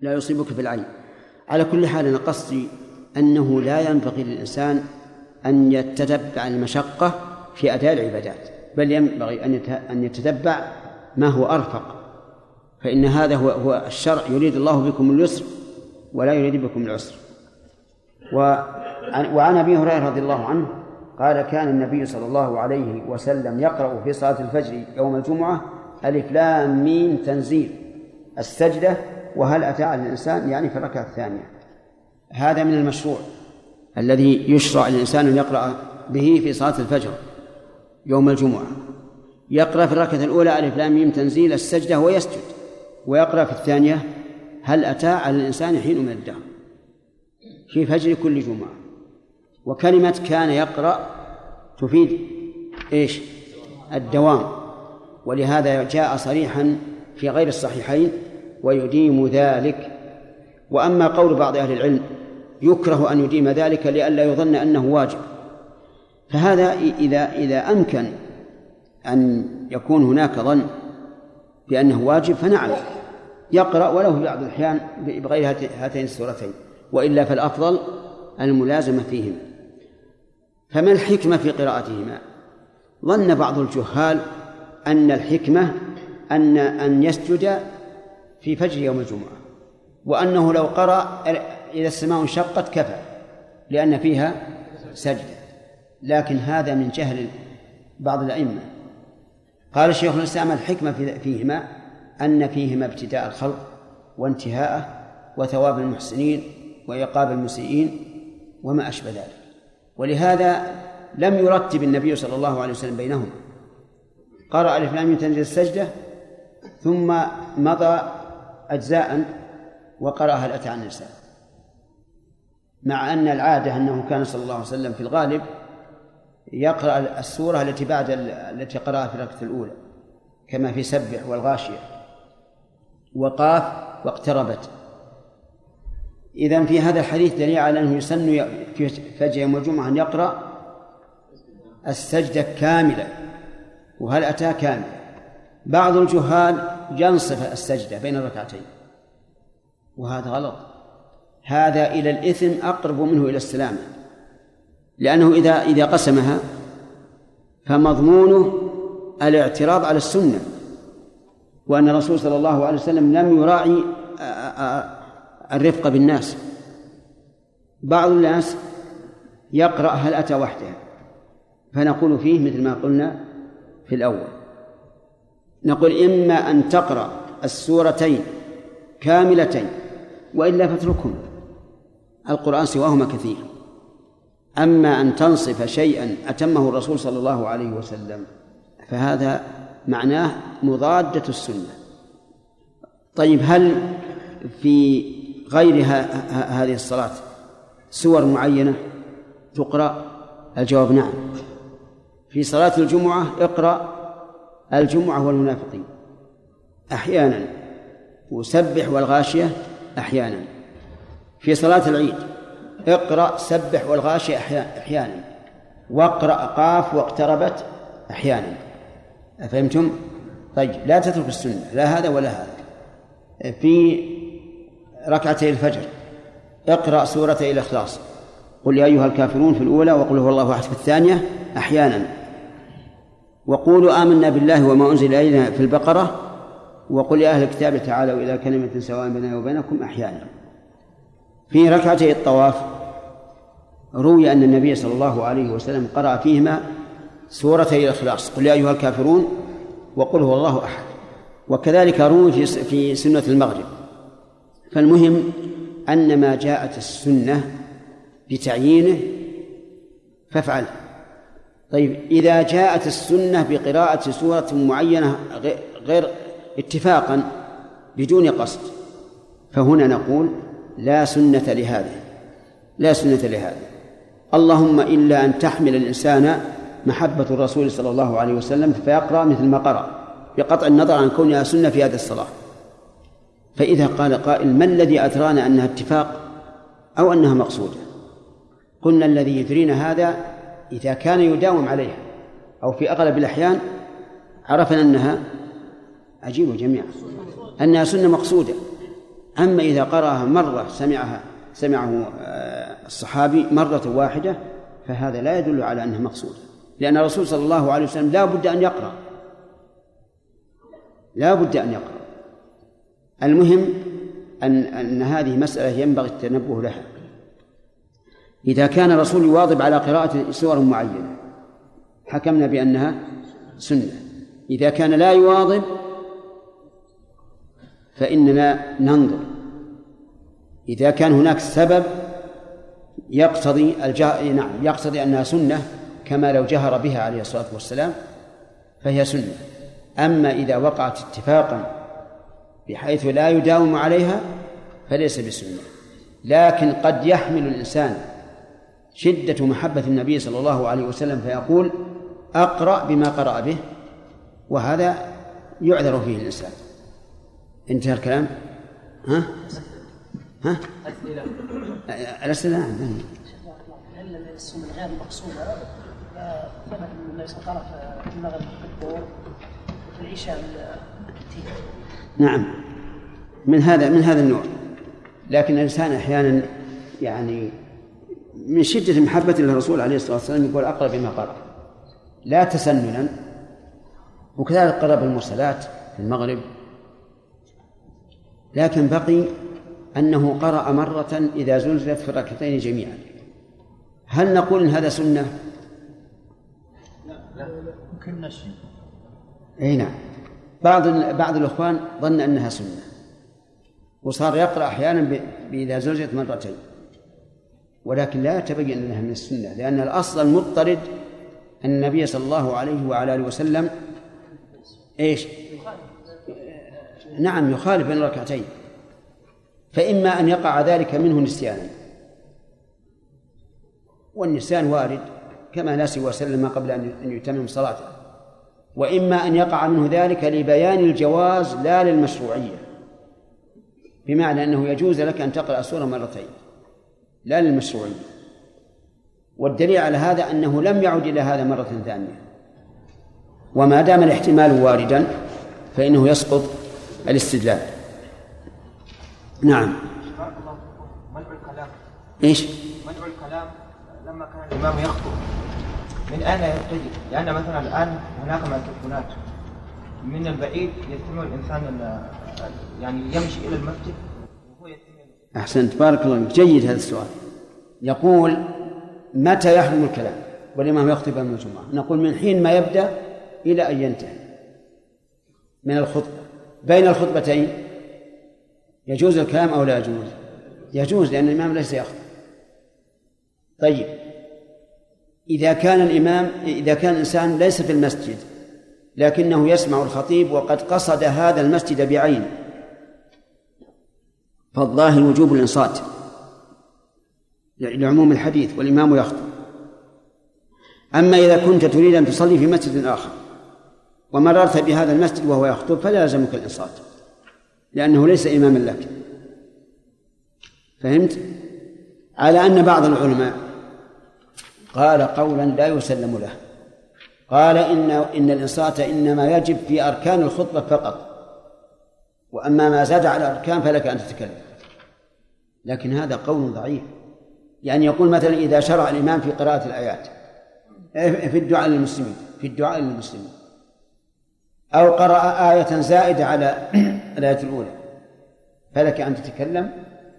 لا يصيبك في العين. على كل حال أنا قصدي أنه لا ينبغي للإنسان أن يتتبع المشقة في أداء العبادات بل ينبغي أن يتتبع ما هو أرفق. فإن هذا هو هو الشرع يريد الله بكم اليسر ولا يريد بكم العسر. وعن أبي هريرة رضي الله عنه قال كان النبي صلى الله عليه وسلم يقرأ في صلاة الفجر يوم الجمعة ألف لام ميم تنزيل. السجدة وهل أتى على الإنسان؟ يعني في الركعة الثانية. هذا من المشروع الذي يشرع للإنسان أن يقرأ به في صلاة الفجر يوم الجمعة. يقرأ في الركعة الأولى ألف لام ميم تنزيل السجدة ويسجد. ويقرأ في الثانية هل أتى على الإنسان حين من الدهر؟ في فجر كل جمعة. وكلمة كان يقرأ تفيد إيش؟ الدوام. ولهذا جاء صريحا في غير الصحيحين ويديم ذلك. وأما قول بعض أهل العلم يكره أن يديم ذلك لئلا يظن أنه واجب. فهذا إذا إذا أمكن أن يكون هناك ظن بأنه واجب فنعم. يقرأ وله بعض الأحيان بغير هاتين السورتين. وإلا فالأفضل الملازمة فيهما. فما الحكمة في قراءتهما؟ ظن بعض الجهال أن الحكمة أن أن يسجد في فجر يوم الجمعة وأنه لو قرأ إذا السماء انشقت كفى لأن فيها سجدة. لكن هذا من جهل بعض الأئمة. قال الشيخ الإسلام الحكمة فيهما أن فيهما ابتداء الخلق وانتهاءه وثواب المحسنين وعقاب المسيئين وما أشبه ذلك. ولهذا لم يرتب النبي صلى الله عليه وسلم بينهم قرأ الإف لام تنزل السجدة ثم مضى أجزاء وقرأ هل أتى عن الإنسان. مع أن العادة أنه كان صلى الله عليه وسلم في الغالب يقرأ السورة التي بعد التي قرأها في الركعة الأولى كما في سبح والغاشية وقاف واقتربت. إذا في هذا الحديث دليل على أنه يسن في فجر يوم الجمعة أن يقرأ السجدة كاملة وهل أتى كاملة؟ بعض الجهال ينصف السجدة بين الركعتين. وهذا غلط. هذا إلى الإثم أقرب منه إلى السلامة لأنه إذا إذا قسمها فمضمونه الاعتراض على السنة. وأن الرسول صلى الله عليه وسلم لم يراعي الرفق بالناس. بعض الناس يقرأ هل أتى وحده. فنقول فيه مثل ما قلنا في الأول. نقول إما أن تقرأ السورتين كاملتين وإلا فاتركهم. القرآن سواهما كثير. أما أن تنصف شيئا أتمه الرسول صلى الله عليه وسلم فهذا معناه مضادة السنة. طيب هل في غير هذه الصلاة سور معينة تقرأ؟ الجواب نعم. في صلاة الجمعة اقرأ الجمعة والمنافقين. أحيانا وسبح والغاشية أحيانا. في صلاة العيد اقرأ سبح والغاشية أحيانا. واقرأ قاف واقتربت أحيانا. أفهمتم؟ طيب لا تترك السنة لا هذا ولا هذا. في ركعتي الفجر اقرأ سورة الإخلاص. قل يا أيها الكافرون في الأولى وقل هو الله أحد في الثانية أحيانا. وقولوا آمنا بالله وما أنزل إلينا في البقرة وقل يا أهل الكتاب تعالوا إلى كلمة سواء بيننا وبينكم أحيانا. في ركعتي الطواف روي أن النبي صلى الله عليه وسلم قرأ فيهما سورتي الإخلاص. قل يا أيها الكافرون وقل هو الله أحد. وكذلك روي في سنة المغرب. فالمهم أن ما جاءت السنة بتعيينه فافعل طيب إذا جاءت السنة بقراءة سورة معينة غير اتفاقا بدون قصد فهنا نقول لا سنة لهذا لا سنة لهذا اللهم إلا أن تحمل الإنسان محبة الرسول صلى الله عليه وسلم فيقرأ مثل ما قرأ بقطع النظر عن كونها سنة في هذه الصلاة. فإذا قال قائل ما الذي أدرانا أنها اتفاق أو أنها مقصودة؟ قلنا الذي يدرينا هذا إذا كان يداوم عليها أو في أغلب الأحيان عرفنا أنها عجيبة جميعا أنها سنة مقصودة. أما إذا قرأها مرة سمعها سمعه آه، الصحابي مرة واحدة فهذا لا يدل على أنها مقصودة. لأن الرسول صلى الله عليه وسلم لا بد أن يقرأ. لا بد أن يقرأ. المهم أن أن هذه مسألة ينبغي التنبه لها. إذا كان الرسول يواظب على قراءة سور معينة حكمنا بأنها سنة. إذا كان لا يواظب فإننا ننظر. إذا كان هناك سبب يقتضي الجه... نعم يقتضي أنها سنة كما لو جهر بها عليه الصلاة والسلام فهي سنة. أما إذا وقعت اتفاقا بحيث لا يداوم عليها فليس بسنة. لكن قد يحمل الإنسان شدة محبة النبي صلى الله عليه وسلم فيقول أقرأ بما قرأ به. وهذا يعذر فيه الإنسان. انتهى الكلام؟ ها؟ ها؟ الأسئلة؟ نعم هل السنة غير مقصودة ثبت أن النبي صلى الله عليه وسلم في المغرب نعم. من هذا من هذا النوع. لكن الإنسان أحيانا يعني من شدة محبة للرسول عليه الصلاة والسلام يقول أقرب بما قرأ. لا تسننا. وكذلك قرب المرسلات في المغرب. لكن بقي أنه قرأ مرة إذا زلزلت في الركعتين جميعا. هل نقول إن هذا سنة؟ لا يمكن نشي أي نعم. بعض بعض الإخوان ظن أنها سنة. وصار يقرأ أحيانا إذا زلزلت مرتين. ولكن لا يتبين أنها من السنة لأن الأصل المضطرد أن النبي صلى الله عليه وعلى آله وسلم إيش؟ نعم يخالف بين الركعتين. فإما أن يقع ذلك منه نسيانا. والنسيان وارد كما نسي وسلم قبل أن يتمم صلاته. وإما أن يقع منه ذلك لبيان الجواز لا للمشروعية بمعنى أنه يجوز لك أن تقرأ سورة مرتين. لا للمشروعية والدليل على هذا أنه لم يعد إلى هذا مرة ثانية. وما دام الاحتمال واردا فإنه يسقط الاستدلال. نعم. منع الكلام إيش؟ منع الكلام لما كان الإمام يخطب. من أين يبتدئ؟ لأن مثلا الآن هناك ميكروفونات. من البعيد يستمع الإنسان يعني يمشي إلى المسجد أحسنت. بارك الله فيك. جيد هذا السؤال. يقول متى يحرم الكلام؟ والإمام يخطب يوم الجمعة. نقول من حين ما يبدأ إلى أن ينتهي. من الخطبة. بين الخطبتين يجوز الكلام أو لا يجوز؟ يجوز لأن الإمام ليس يخطب. طيب. إذا كان الإمام إذا كان الإنسان ليس في المسجد لكنه يسمع الخطيب وقد قصد هذا المسجد بعينه فالظاهر وجوب الإنصات لعموم الحديث والإمام يخطب. أما إذا كنت تريد أن تصلي في مسجد آخر ومررت بهذا المسجد وهو يخطب فلا يلزمك الإنصات لأنه ليس إماما لك. فهمت؟ على أن بعض العلماء قال قولا لا يسلم له. قال إن إن الإنصات إنما يجب في أركان الخطبة فقط وأما ما زاد على الأركان فلك أن تتكلم. لكن هذا قول ضعيف. يعني يقول مثلا إذا شرع الإمام في قراءة الآيات في الدعاء للمسلمين في الدعاء للمسلمين. أو قرأ آية زائدة على الآية الأولى. فلك أن تتكلم؟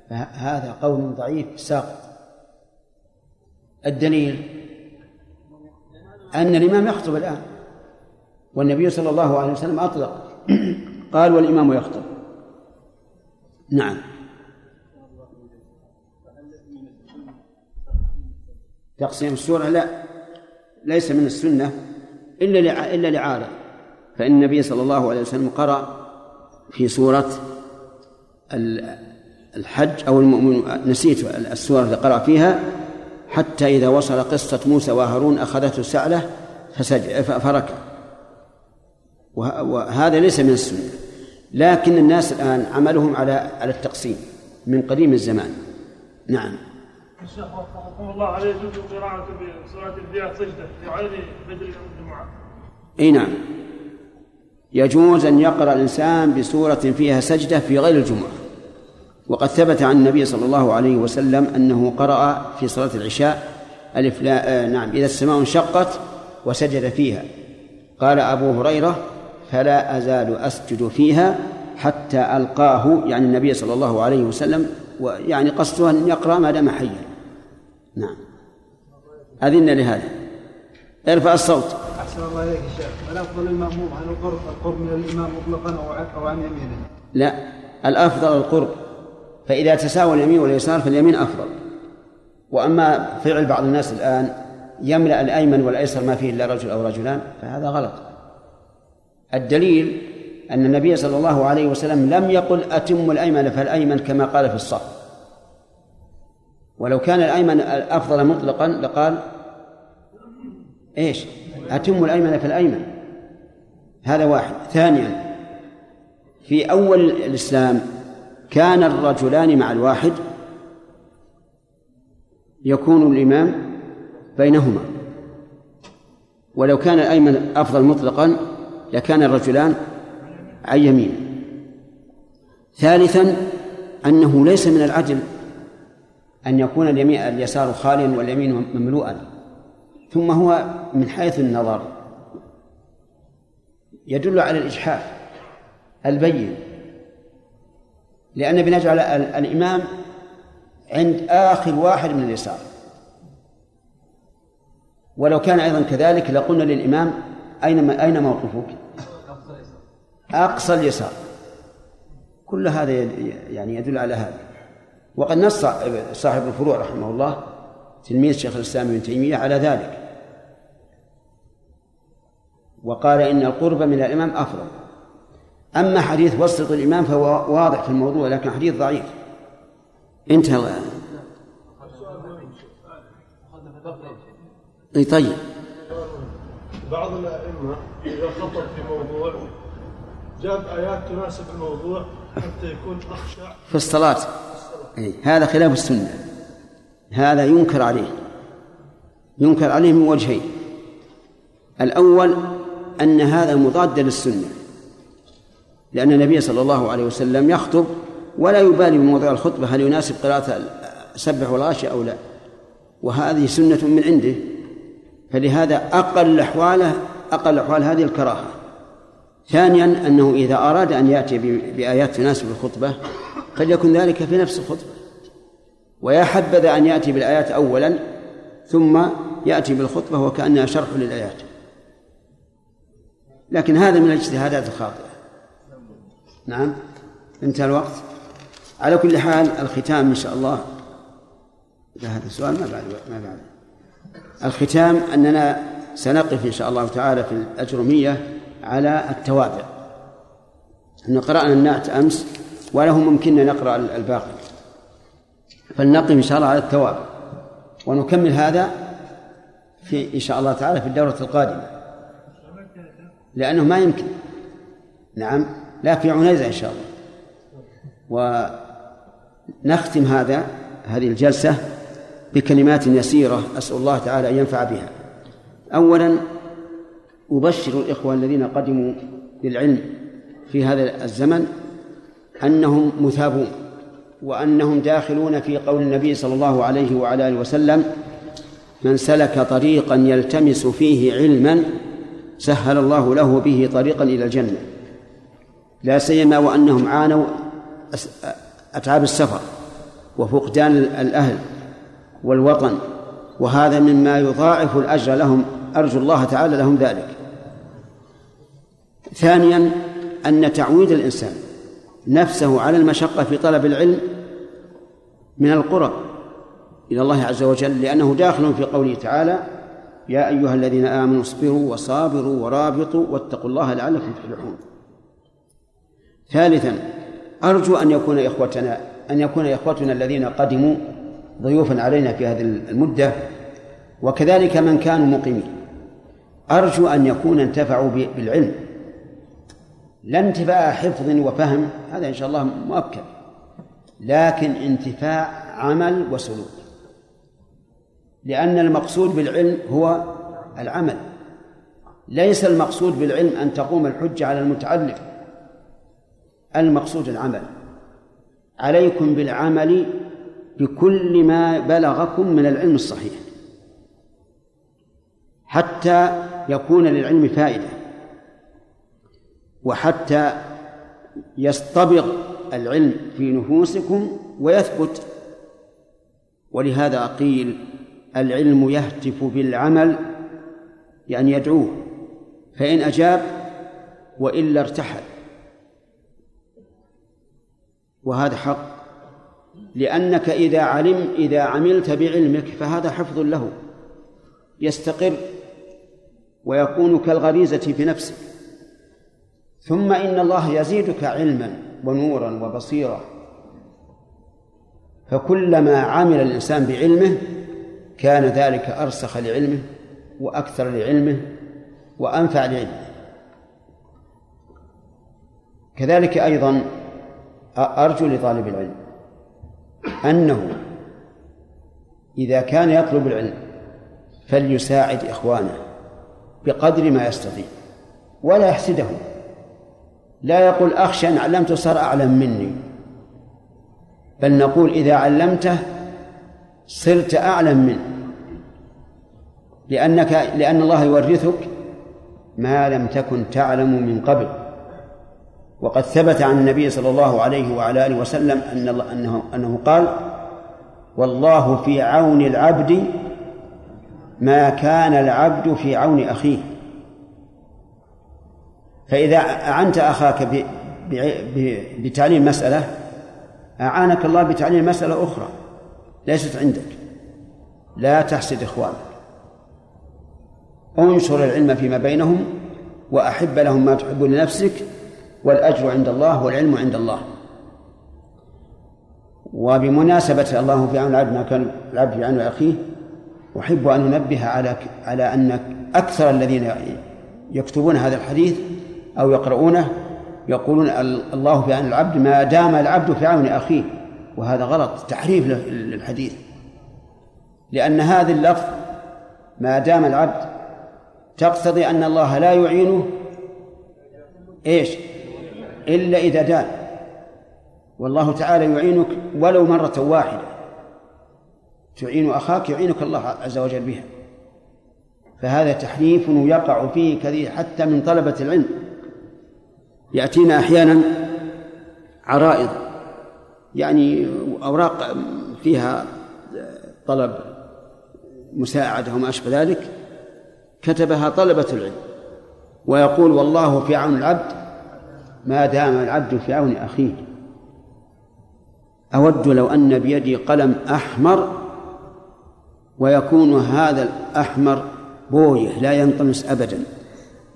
فهذا قول ضعيف ساقط. الدليل أن الإمام يخطب الآن والنبي صلى الله عليه وسلم أطلق. قال والإمام يخطب. نعم. تقسيم السورة لا ليس من السنة إلا إلا لعارض. فإن النبي صلى الله عليه وسلم قرأ في سورة الحج أو المؤمن نسيت السورة اللي قرأ فيها حتى إذا وصل قصة موسى وهارون أخذته السعلة فسجد فركع وهذا ليس من السنة. لكن الناس الآن عملهم على على التقسيم من قديم الزمان. نعم. الشيخ الله هل يجوز القراءة بصلاة فيها سجدة في غير بدر الجمعة؟ إي نعم. يجوز أن يقرأ الإنسان بسورة فيها سجدة في غير الجمعة. وقد ثبت عن النبي صلى الله عليه وسلم أنه قرأ في صلاة العشاء ألف لا آه نعم إذا السماء انشقت وسجد فيها. قال أبو هريرة فلا أزال أسجد فيها حتى ألقاه. يعني النبي صلى الله عليه وسلم ويعني قصده أن يقرأ ما دام حيا. نعم. أذن لهذا. ارفع الصوت. أحسن الله إليك يا شيخ. الأفضل المأموم عن القرب القرب من الإمام مطلقا أو عن أو عن يمينه؟ لا. الأفضل القرب. فإذا تساوى اليمين واليسار فاليمين أفضل. وأما فعل بعض الناس الآن يملأ الأيمن والأيسر ما فيه إلا رجل أو رجلان فهذا غلط. الدليل أن النبي صلى الله عليه وسلم لم يقل أتم الأيمن فالأيمن كما قال في الصف. ولو كان الأيمن أفضل مطلقا لقال إيش؟ أتم الأيمن فالأيمن هذا واحد. ثانيا في أول الإسلام كان الرجلان مع الواحد يكون الإمام بينهما. ولو كان الأيمن أفضل مطلقا لكان الرجلان عن يمين ثالثا أنه ليس من العدل أن يكون اليمين اليسار خاليا واليمين مملوءا. ثم هو من حيث النظر. يدل على الإجحاف البين. لأن بنجعل الإمام عند آخر واحد من اليسار. ولو كان أيضا كذلك لقلنا للإمام أين أين موقفك؟ أقصى اليسار. كل هذا يعني يدل على هذا. وقد نص صاحب الفروع رحمه الله تلميذ شيخ الإسلام ابن تيمية على ذلك. وقال إن القرب من الإمام أفضل. أما حديث وسط الإمام فهو واضح في الموضوع لكن حديث ضعيف. انتهى. إي طيب. بعض الأئمة إذا خطب في موضوع جاب آيات تناسب الموضوع حتى يكون أخشع في الصلاة. أي هذا خلاف السنة. هذا ينكر عليه. ينكر عليه من وجهين. الأول أن هذا مضاد للسنة. لأن النبي صلى الله عليه وسلم يخطب ولا يبالي بموضوع الخطبة هل يناسب قراءة سبح والغاشية أو لا. وهذه سنة من عنده. فلهذا أقل أحواله أقل أحوال هذه الكراهة. ثانيا أنه إذا أراد أن يأتي بآيات تناسب الخطبة فليكن ذلك في نفس الخطبة. ويا حبذا أن يأتي بالآيات أولا ثم يأتي بالخطبة وكأنها شرح للآيات. لكن هذا من الاجتهادات الخاطئة. نعم. انتهى الوقت. على كل حال الختام إن شاء الله. لا هذا السؤال ما بعد ما بعد. الختام أننا سنقف إن شاء الله تعالى في الأجرمية على التوابع. إحنا قرأنا النعت أمس وله ممكننا نقرأ الباقي. فلنقف إن شاء الله على التوابع ونكمل هذا في إن شاء الله تعالى في الدورة القادمة. لأنه ما يمكن. نعم. لا في عنيزة إن شاء الله. ونختم هذا هذه الجلسة بكلمات يسيرة أسأل الله تعالى أن ينفع بها. أولا أبشر الإخوة الذين قدموا للعلم في هذا الزمن أنهم مثابون وأنهم داخلون في قول النبي صلى الله عليه وعلى آله وسلم من سلك طريقا يلتمس فيه علما سهل الله له به طريقا إلى الجنة. لا سيما وأنهم عانوا أتعاب السفر وفقدان الأهل والوطن وهذا مما يضاعف الأجر لهم أرجو الله تعالى لهم ذلك. ثانيا أن تعويد الإنسان. نفسه على المشقة في طلب العلم من القرب إلى الله عز وجل لأنه داخل في قوله تعالى يا أيها الذين آمنوا اصبروا وصابروا ورابطوا واتقوا الله لعلكم تفلحون. ثالثا أرجو أن يكون إخوتنا أن يكون إخوتنا الذين قدموا ضيوفا علينا في هذه المدة وكذلك من كانوا مقيمين. أرجو أن يكون انتفعوا بالعلم. لا انتفاع حفظ وفهم هذا إن شاء الله مؤكد لكن انتفاع عمل وسلوك لأن المقصود بالعلم هو العمل ليس المقصود بالعلم أن تقوم الحجة على المتعلم المقصود العمل عليكم بالعمل بكل ما بلغكم من العلم الصحيح حتى يكون للعلم فائدة. وحتى يصطبغ العلم في نفوسكم ويثبت. ولهذا قيل العلم يهتف بالعمل يعني يدعوه فإن أجاب وإلا ارتحل. وهذا حق لأنك إذا علم إذا عملت بعلمك فهذا حفظ له يستقر ويكون كالغريزة في نفسك. ثم إن الله يزيدك علما ونورا وبصيرة فكلما عمل الإنسان بعلمه كان ذلك أرسخ لعلمه وأكثر لعلمه وأنفع لعلمه. كذلك أيضا أرجو لطالب العلم أنه إذا كان يطلب العلم فليساعد إخوانه بقدر ما يستطيع ولا يحسدهم لا يقول أخشى أن علمته صار أعلم مني. بل نقول إذا علمته صرت أعلم منه. لأنك لأن الله يورثك ما لم تكن تعلم من قبل. وقد ثبت عن النبي صلى الله عليه وعلى آله وسلم أن أنه أنه قال والله في عون العبد ما كان العبد في عون أخيه. فإذا أعنت أخاك بتعليم مسألة أعانك الله بتعليم مسألة أخرى ليست عندك. لا تحسد إخوانك. انشر العلم فيما بينهم وأحب لهم ما تحب لنفسك والأجر عند الله والعلم عند الله. وبمناسبة الله في عون العبد ما كان العبد في عون أخيه أحب أن أنبه على على أن أكثر الذين يكتبون هذا الحديث أو يقرؤونه يقولون الله في عون العبد ما دام العبد في عون أخيه وهذا غلط تحريف للحديث لأن هذا اللفظ ما دام العبد تقتضي أن الله لا يعينه إيش؟ إلا إذا دان والله تعالى يعينك ولو مرة واحدة. تعين أخاك يعينك الله عز وجل بها. فهذا تحريف يقع فيه كثير حتى من طلبة العلم. يأتينا أحيانا عرائض يعني أوراق فيها طلب مساعدة وما أشبه ذلك كتبها طلبة العلم ويقول والله في عون العبد ما دام العبد في عون أخيه. أود لو أن بيدي قلم أحمر ويكون هذا الأحمر بويه لا ينطمس أبدا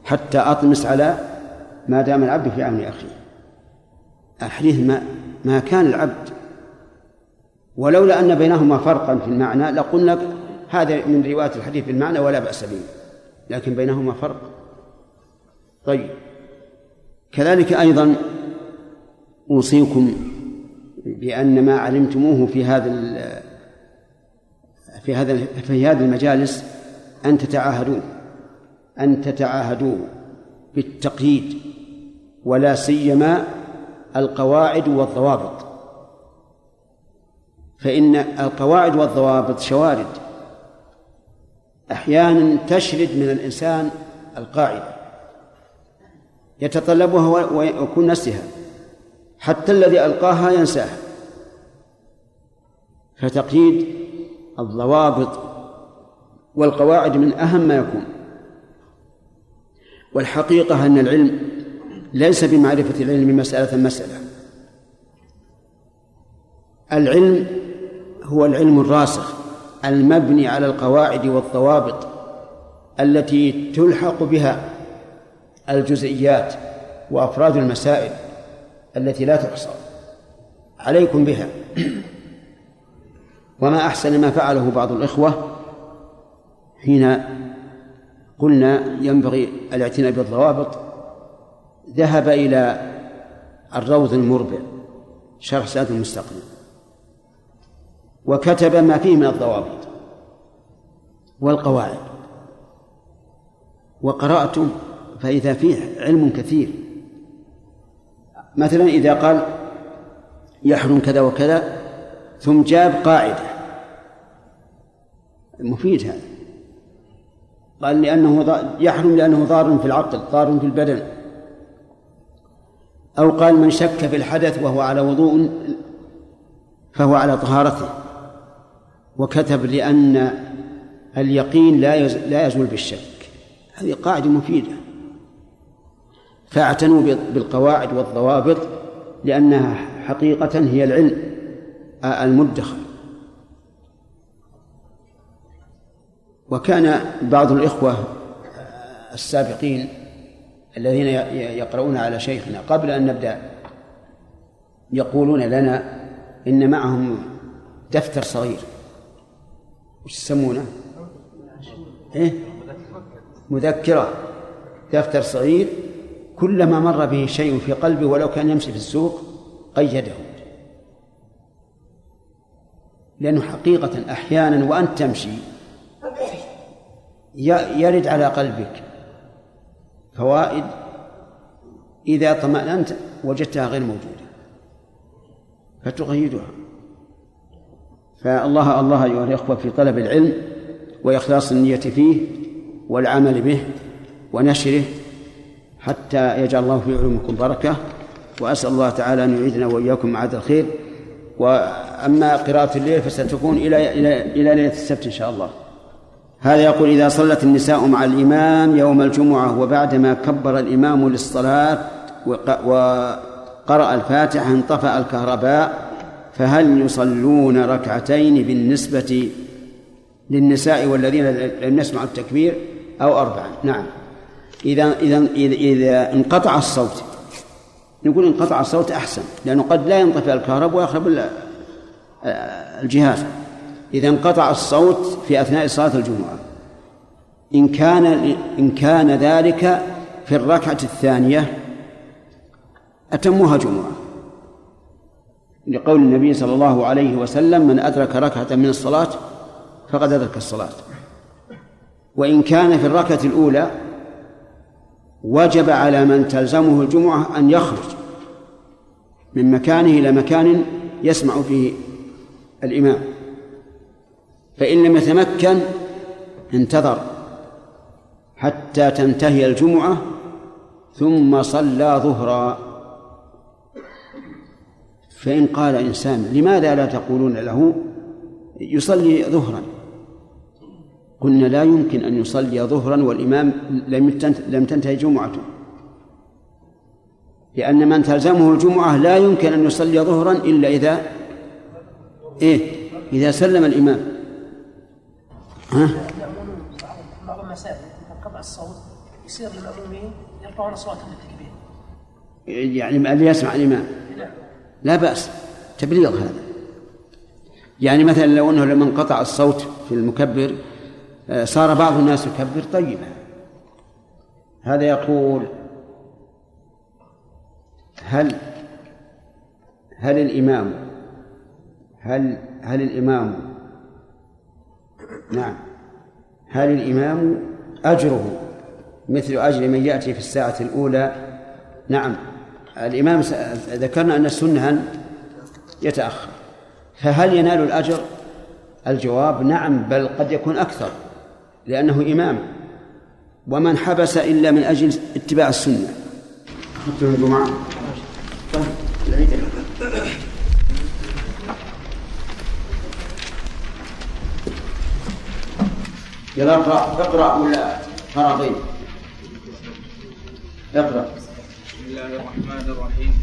حتى أطمس على ما دام العبد في عون أخيه. أحريه ما ما كان العبد ولولا أن بينهما فرقا في المعنى لقلنا هذا من رواية الحديث بالمعنى ولا بأس به لكن بينهما فرق. طيب. كذلك أيضا أوصيكم بأن ما علمتموه في هذا في هذا في هذه المجالس أن تتعاهدون أن تتعاهدوا بالتقييد ولا سيما القواعد والضوابط. فإن القواعد والضوابط شوارد. أحيانا تشرد من الإنسان القاعدة. يتطلبها ويكون نسيها. حتى الذي ألقاها ينساها. فتقييد الضوابط والقواعد من أهم ما يكون. والحقيقة أن العلم ليس بمعرفة العلم مسألة مسألة. العلم هو العلم الراسخ المبني على القواعد والضوابط التي تلحق بها الجزئيات وأفراد المسائل التي لا تحصى. عليكم بها. وما أحسن ما فعله بعض الإخوة حين قلنا ينبغي الاعتناء بالضوابط. ذهب إلى الروض المربع شرح سعد المستقيم وكتب ما فيه من الضوابط والقواعد. وقرأت فإذا فيه علم كثير. مثلا إذا قال يحرم كذا وكذا ثم جاب قاعدة. مفيد هذا. قال لأنه يحرم لأنه ضار في العقل ضار في البدن. أو قال من شك في الحدث وهو على وضوء فهو على طهارته. وكتب لأن اليقين لا لا يزول بالشك. هذه قاعدة مفيدة. فاعتنوا بالقواعد والضوابط لأنها حقيقة هي العلم المدخر. وكان بعض الإخوة السابقين الذين يقرؤون على شيخنا قبل أن نبدأ يقولون لنا إن معهم دفتر صغير وش يسمونه؟ إيه؟ مذكرة دفتر صغير كلما مر به شيء في قلبه ولو كان يمشي في السوق قيده لأنه حقيقة أحيانا وأنت تمشي يرد على قلبك. فوائد إذا طمأننت وجدتها غير موجودة فتقيدها. فالله الله أيها الإخوة في طلب العلم وإخلاص النية فيه والعمل به ونشره حتى يجعل الله في علومكم بركة. وأسأل الله تعالى أن يعيدنا وإياكم معاد الخير. وأما قراءة الليل فستكون إلى إلى إلى ليلة السبت إن شاء الله. هذا يقول إذا صلت النساء مع الإمام يوم الجمعة وبعدما كبر الإمام للصلاة وقرأ الفاتحة انطفأ الكهرباء فهل يصلون ركعتين بالنسبة للنساء والذين لم يسمعوا التكبير أو أربعا نعم. إذا إذا إذا انقطع الصوت. نقول انقطع الصوت أحسن لأنه قد لا ينطفئ الكهرباء ويخرب الجهاز. إذا انقطع الصوت في أثناء صلاة الجمعة. إن كان إن كان ذلك في الركعة الثانية أتموها جمعة. لقول النبي صلى الله عليه وسلم من أدرك ركعة من الصلاة فقد أدرك الصلاة. وإن كان في الركعة الأولى وجب على من تلزمه الجمعة أن يخرج من مكانه إلى مكان يسمع فيه الإمام. فإن لم يتمكن انتظر حتى تنتهي الجمعة ثم صلى ظهرا. فإن قال إنسان لماذا لا تقولون له يصلي ظهرا؟ قلنا لا يمكن أن يصلي ظهرا والإمام لم تنتهي جمعته. لأن من تلزمه الجمعة لا يمكن أن يصلي ظهرا إلا إذا إيه؟ إذا سلم الإمام. ها؟ بعض قطع الصوت يصير المأمومين يرفعون أصواتهم بالتكبير يعني اللي يسمع الإمام. لا بأس. تبليغ هذا. يعني مثلا لو أنه لما انقطع الصوت في المكبر آه، صار بعض الناس يكبر طيبا هذا يقول هل هل الإمام هل هل الإمام نعم. هل الإمام أجره مثل أجر من يأتي في الساعة الأولى؟ نعم. الإمام ذكرنا أن السنة أن يتأخر. فهل ينال الأجر؟ الجواب نعم بل قد يكون أكثر لأنه إمام. ومن حبس إلا من أجل اتباع السنة. الجمعة. يلا اقرأ اقرأ ولا فرضين؟ اقرأ. بسم الله الرحمن الرحيم.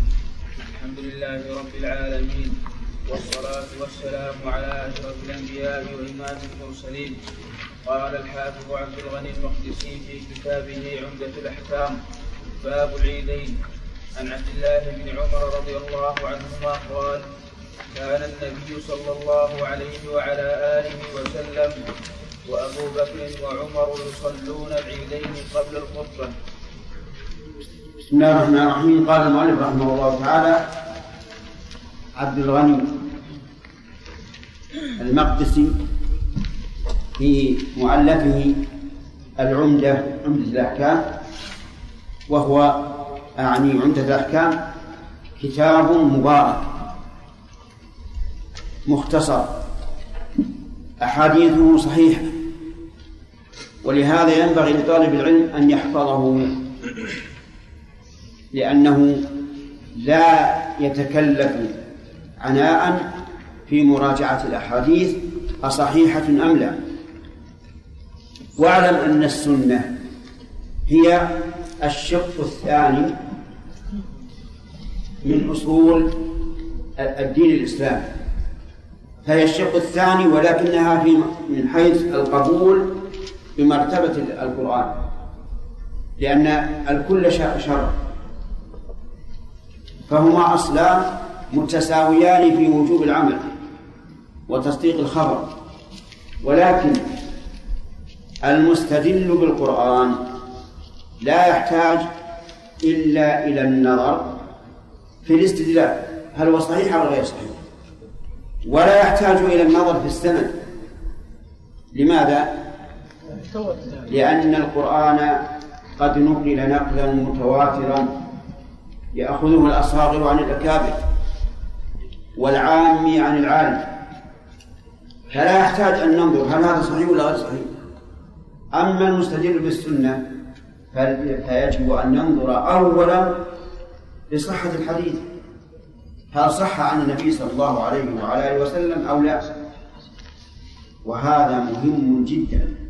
الحمد لله رب العالمين والصلاة والسلام على أشرف الأنبياء وإمام المرسلين. قال الحافظ عبد الغني المقدسي في كتابه عمدة الأحكام باب العيدين. عن عبد الله بن عمر رضي الله عنهما قال كان النبي صلى الله عليه وعلى آله وسلم وأبو بكر وعمر يصلون العيدين قبل الخطبة. بسم الله الرحمن الرحيم. قال المؤلف رحمه الله تعالى عبد الغني المقدسي في مؤلفه العمدة عمدة الأحكام وهو أعني عمدة الأحكام كتاب مبارك مختصر أحاديثه صحيحة. ولهذا ينبغي لطالب العلم أن يحفظه لأنه لا يتكلف عناء في مراجعة الأحاديث أصحيحة أم لا. واعلم أن السنة هي الشق الثاني من أصول الدين الإسلامي فهي الشق الثاني ولكنها في من حيث القبول بمرتبة القرآن لأن الكل شر. فهما أصلان متساويان في وجوب العمل وتصديق الخبر ولكن المستدل بالقرآن لا يحتاج إلا إلى النظر في الاستدلال. هل هو صحيح أو غير صحيح؟ ولا يحتاج إلى النظر في السند. لماذا؟ لأن القرآن قد نقل نقلا متواترا يأخذه الأصاغر عن الأكابر والعام عن العالم. فلا يحتاج أن ننظر هل هذا صحيح ولا غير صحيح؟ أما المستدل بالسنة فيجب أن ننظر أولا لصحة الحديث. هل صح عن النبي صلى الله عليه وعلى آله وسلم أو لا؟ وهذا مهم جدا.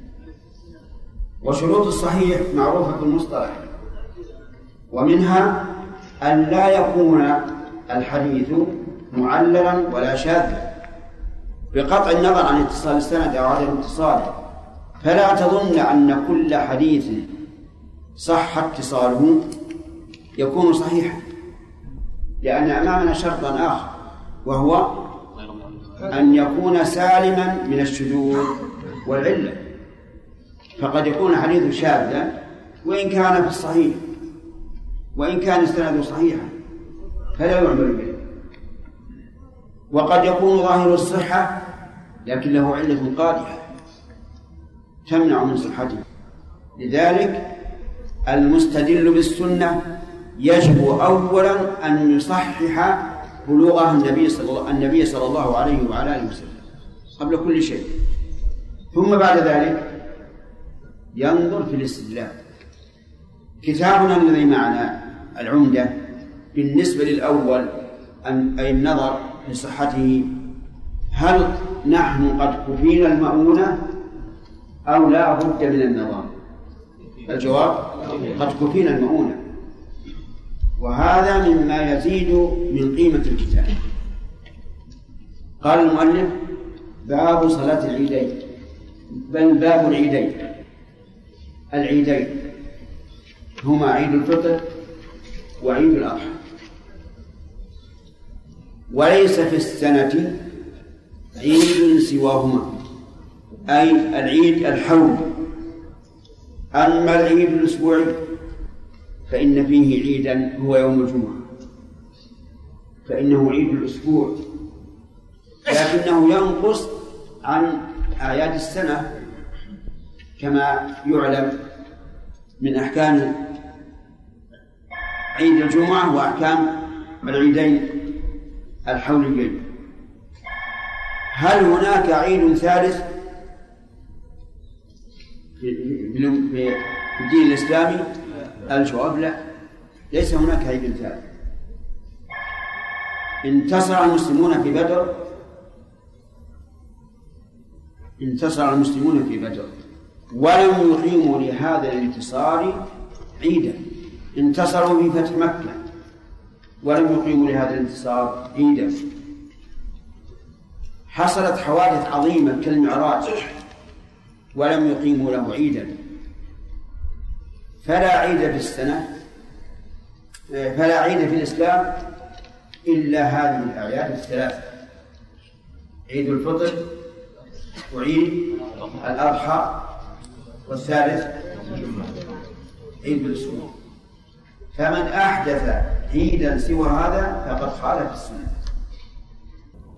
وشروط الصحيح معروفة المصطلح. ومنها أن لا يكون الحديث معللا ولا شاذا. بقطع النظر عن اتصال السند أو عدم اتصاله. فلا تظن أن كل حديث صح اتصاله يكون صحيحا. لأن أمامنا شرطا آخر وهو أن يكون سالما من الشذوذ والعلة. فقد يكون حديث شاذا وإن كان في الصحيح وإن كان السند صحيحا فلا يعمل به. وقد يكون ظاهر الصحة لكن له علة قادحة تمنع من صحته. لذلك المستدل بالسنة يجب أولا أن يصحح بلوغه النبي صلى الله النبي صلى الله عليه وعلى آله وسلم قبل كل شيء. ثم بعد ذلك ينظر في الاستدلال. كتابنا الذي معنا العمدة. بالنسبة للأول أن أي النظر في صحته هل نحن قد كفينا المؤونة أو لا بد من النظام؟ الجواب قد كفينا المؤونة. وهذا مما يزيد من قيمة الكتاب. قال المؤلف باب صلاة العيدين. بل باب العيدين. العيدين. هما عيد الفطر وعيد الأضحى. وليس في السنة عيد سواهما أي العيد الحول أما العيد الأسبوعي فإن فيه عيدا هو يوم الجمعة فإنه عيد الأسبوع. لكنه ينقص عن أعياد السنة كما يعلم من أحكام عيد الجمعة وأحكام العيدين الحوليين. هل هناك عيد ثالث في الدين الإسلامي؟ الجواب لا. ليس هناك عيد ثالث. انتصر المسلمون في بدر. انتصر المسلمون في بدر. ولم يقيموا لهذا الانتصار عيدا. انتصروا في فتح مكة. ولم يقيموا لهذا الانتصار عيدا. حصلت حوادث عظيمة كالمعراج. ولم يقيموا له عيدا. فلا عيد في السنة فلا عيد في الإسلام إلا هذه الأعياد الثلاثة عيد الفطر وعيد الأضحى. والثالث عيد الأسبوع. فمن أحدث عيدا سوى هذا فقد خالف السنة.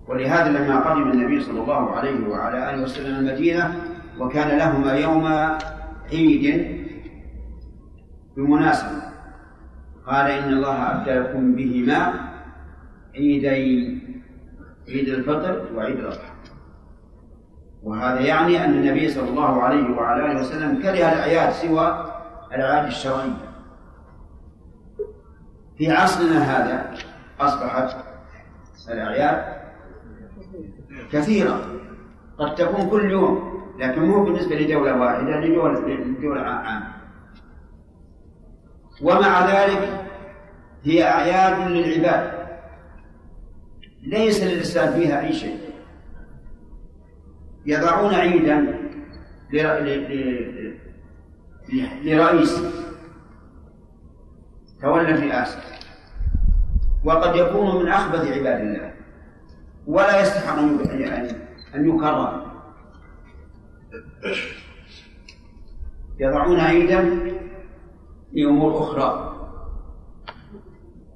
ولهذا لما قدم النبي صلى الله عليه وعلى آله وسلم المدينة وكان لهما يوم عيد بمناسبة قال إن الله أبدلكم بهما عيدين عيد الفطر وعيد الأضحى. وهذا يعني أن النبي صلى الله عليه وعلى آله وسلم كره الأعياد سوى الأعياد الشرعية. في عصرنا هذا أصبحت الأعياد كثيرة. قد تكون كل يوم لكن مو بالنسبة لدولة واحدة لدول لدول عامة. ومع ذلك هي أعياد للعباد. ليس للإسلام فيها أي شيء. يضعون عيدا لرئيس. تولى الرئاسة وقد يكون من أخبث عباد الله. ولا يستحق أن يكرر. يضعون عيدا لأمور أخرى.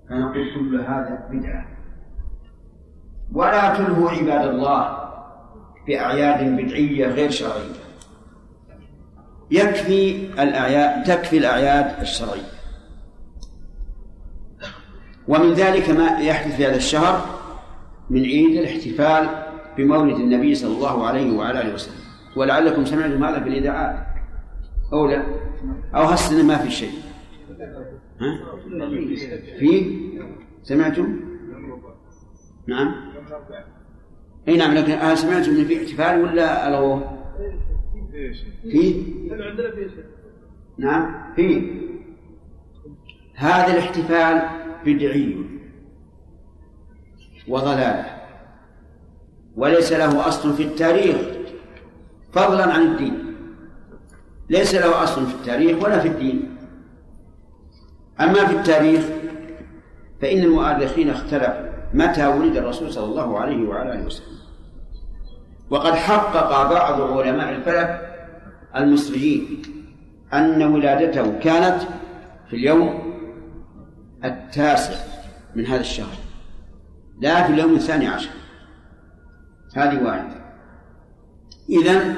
فنقول كل هذا بدعة. ولا تلهوا عباد الله. بأعياد بدعية غير شرعية. يكفي الأعياد تكفي الأعياد الشرعية. ومن ذلك ما يحدث في هذا الشهر من عيد الاحتفال بمولد النبي صلى الله عليه وعلى آله وسلم. ولعلكم سمعتم هذا في الإذاعات أو لا؟ أو هالسنة ما في شيء. ها؟ في؟ سمعتم؟ نعم. اي نعم لكن هل سمعتم إن في احتفال ولا ألغوه؟ في؟ نعم في. هذا الاحتفال بدعي وضلالة وليس له أصل في التاريخ فضلا عن الدين. ليس له أصل في التاريخ ولا في الدين. أما في التاريخ فإن المؤرخين اختلفوا متى ولد الرسول صلى الله عليه وعلى آله وسلم. وقد حقق بعض علماء الفلك المصريين أن ولادته كانت في اليوم التاسع من هذا الشهر لا في اليوم الثاني عشر. هذه واحدة. إذا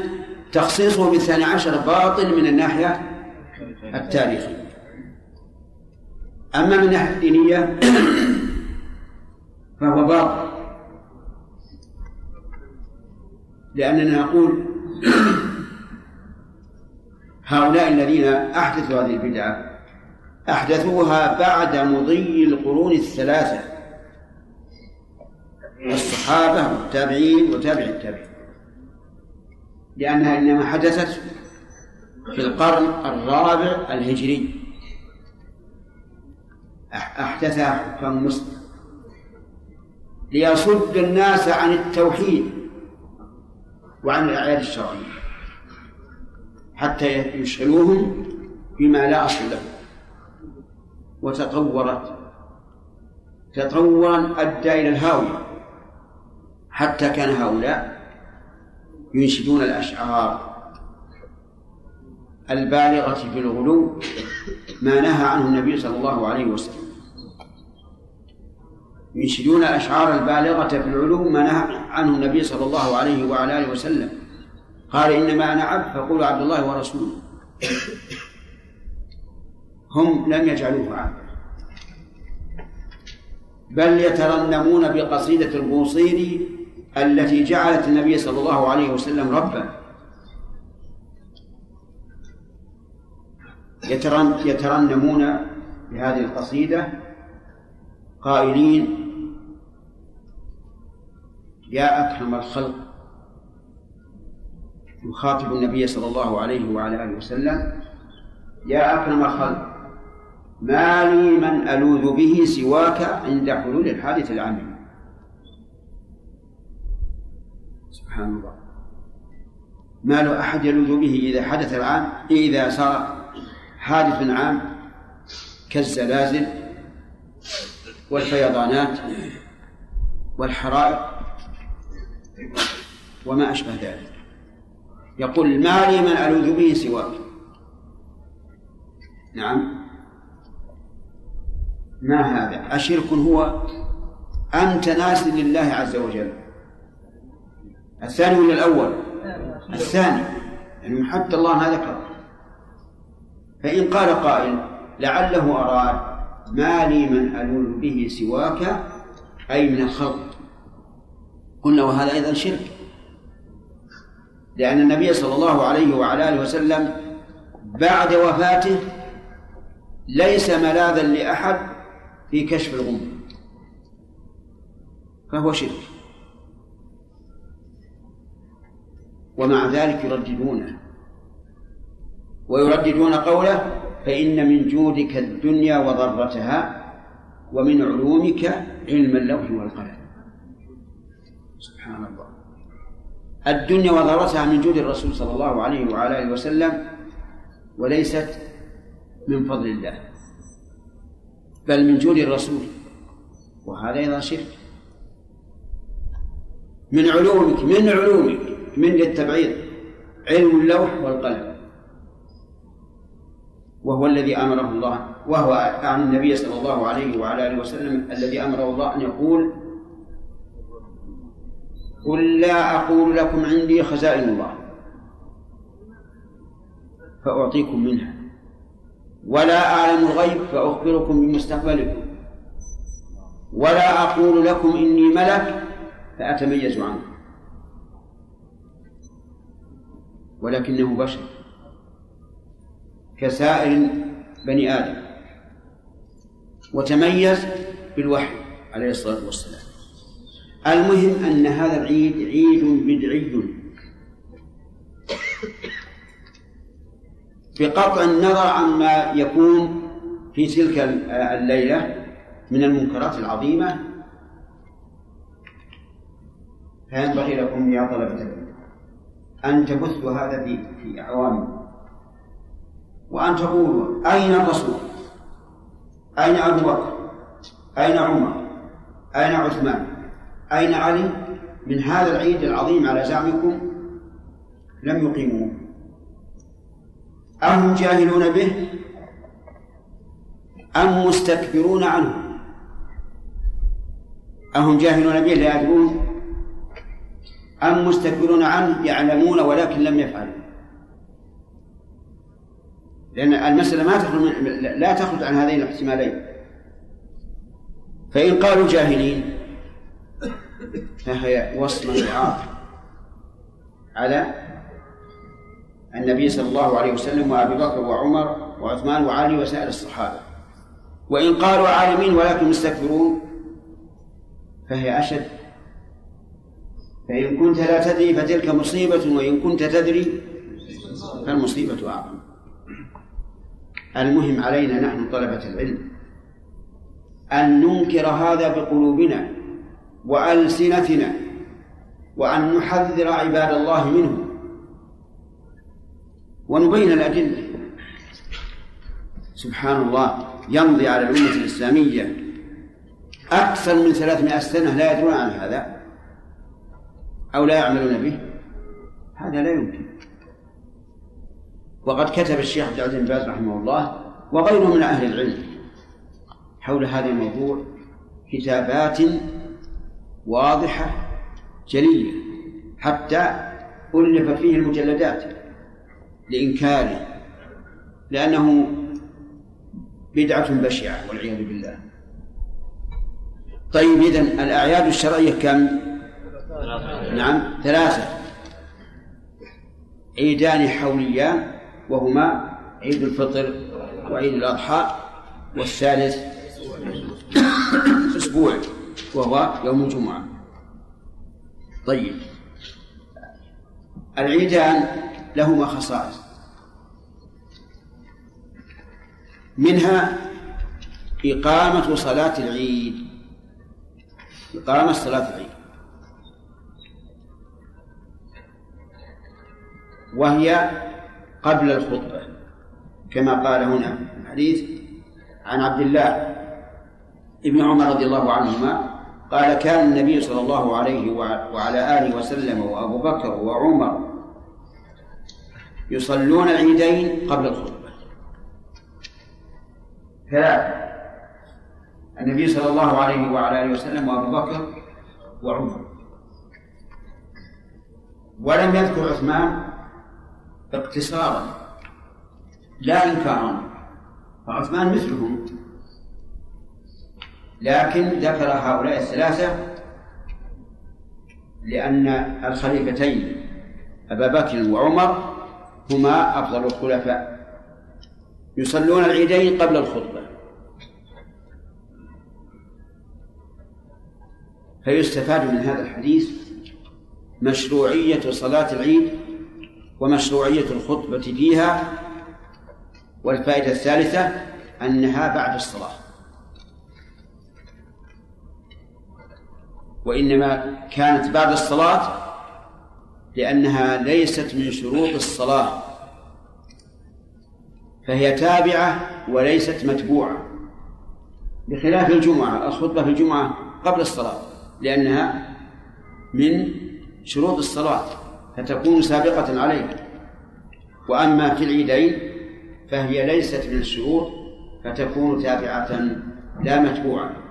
تخصيصه بالثاني عشر باطل من الناحية التاريخية. أما من الناحية الدينية فهو باطل. لأننا نقول هؤلاء الذين أحدثوا هذه البدعة أحدثوها بعد مضي القرون الثلاثة. الصحابة والتابعين وتابع التابعين. لأنها إنما حدثت في القرن الرابع الهجري. أحدثها حكام مسلم ليصد الناس عن التوحيد. وعن الأعياد الشرعية حتى يشغلوهم بما لا أصل له. وتطورت تطورا أدى إلى الهاوية. حتى كان هؤلاء ينشدون الأشعار البالغة في الغلو ما نهى عنه النبي صلى الله عليه وسلم. ينشدون الأشعار البالغة في العلو ما نهى عنه النبي صلى الله عليه وعلى آله وسلم. قال إنما أنا عبد فقولوا عبد الله ورسوله. هم لم يجعلوه عبد. بل يترنمون بقصيدة البوصيري التي جعلت النبي صلى الله عليه وسلم ربا. يترنمون بهذه القصيدة قائلين يا أكرم الخلق. يخاطب النبي صلى الله عليه وعلى آله وسلم. يا أكرم الخلق ما لي من ألوذ به سواك عند حلول الحادث العام سبحان الله. ما له أحد يلوذ به إذا حدث العام إذا صار حادث عام كالزلازل والفيضانات والحرائق. وما أشبه ذلك. يقول ما لي من ألوذ به سواك. نعم. ما هذا؟ أشرك هو أم تناس لله عز وجل. الثاني ولا الأول؟ الثاني. يعني حتى الله ما ذكر. فإن قال قائل لعله أراد ما لي من ألوذ به سواك أي من الخلق. قلنا وهذا أيضا شرك. لأن النبي صلى الله عليه وعلى آله وسلم بعد وفاته ليس ملاذا لأحد في كشف الغمة فهو شرك. ومع ذلك يرددونه. ويرددون قوله فإن من جودك الدنيا وضرتها ومن علومك علم اللوح والقلم. سبحان الله. الدنيا وضرتها من جود الرسول صلى الله عليه وعلى آله وسلم وليست من فضل الله بل من جود الرسول. وهذا أيضا شرك. من علومك من علومك من للتبعيض علم اللوح والقلم. وهو الذي أمره الله وهو عن النبي صلى الله عليه وعلى آله وسلم الذي أمره الله أن يقول قل لا أقول لكم عندي خزائن الله فأعطيكم منها. ولا أعلم الغيب فأخبركم بمستقبلكم. ولا أقول لكم إني ملك فأتميز عنكم ولكنه بشر كسائر بني آدم وتميز بالوحي عليه الصلاة والسلام. المهم أن هذا العيد عيد بدعي. بقطع النظر عما يكون في تلك الليلة من المنكرات العظيمة. فينبغي لكم يا طلبة أن تبثوا هذا في في أعوامكم وأن تقولوا أين الرسول؟ أين أبو بكر؟ أين عمر؟ أين عثمان؟ أين علي؟ من هذا العيد العظيم على زعمكم لم يقيموه. أهم جاهلون به؟ أم مستكبرون عنه؟ أهم جاهلون به لا يدرون. أم مستكبرون عنه يعلمون ولكن لم يفعلوا. لأن المسألة ما تخرج لا تخرج عن هذين الاحتمالين. فإن قالوا جاهلين فهي وصمة وعار على النبي صلى الله عليه وسلم وأبي بكر وعمر وعثمان وعلي وسائر الصحابة. وإن قالوا عالمين ولكن مستكبرون فهي أشد. فإن كنت لا تدري فتلك مصيبة وإن كنت تدري فالمصيبة أعظم. المهم علينا نحن طلبة العلم أن ننكر هذا بقلوبنا. وألسنتنا وأن نحذر عباد الله منه ونبين الأدلة. سبحان الله يمضي على الأمة الإسلامية أكثر من ثلاثمائة سنة لا يدرون عن هذا أو لا يعملون به. هذا لا يمكن. وقد كتب الشيخ عبد العزيز بن باز رحمه الله وغيره من أهل العلم حول هذا الموضوع كتابات واضحة جلية حتى ألف فيه المجلدات لإنكاره لأنه بدعة بشعة والعياذ بالله. طيب إذن الأعياد الشرعية كم؟ نعم ثلاثة. عيدان حوليان وهما عيد الفطر وعيد الأضحى والثالث أسبوع. وهو يوم الجمعة. طيب. العيدان لهما خصائص. منها إقامة صلاة العيد. إقامة صلاة العيد. وهي قبل الخطبة. كما قال هنا في الحديث عن عبد الله ابن عمر رضي الله عنهما قال كان النبي صلى الله عليه وعلى آله وسلم وأبو بكر وعمر يصلون العيدين قبل الخطبة. ثلاثة. النبي صلى الله عليه وعلى آله وسلم وأبو بكر وعمر. ولم يذكر عثمان اقتصارا لا إنكارا فعثمان مثلهم. لكن ذكر هؤلاء الثلاثة لأن الخليفتين أبا بكر وعمر هما أفضل الخلفاء. يصلون العيدين قبل الخطبة. فيستفاد من هذا الحديث مشروعية صلاة العيد ومشروعية الخطبة فيها والفائدة الثالثة أنها بعد الصلاة. وإنما كانت بعد الصلاة لأنها ليست من شروط الصلاة. فهي تابعة وليست متبوعة بخلاف الجمعة الخطبة في الجمعة قبل الصلاة لأنها من شروط الصلاة فتكون سابقة عليها وأما في العيدين فهي ليست من الشروط فتكون تابعة لا متبوعة.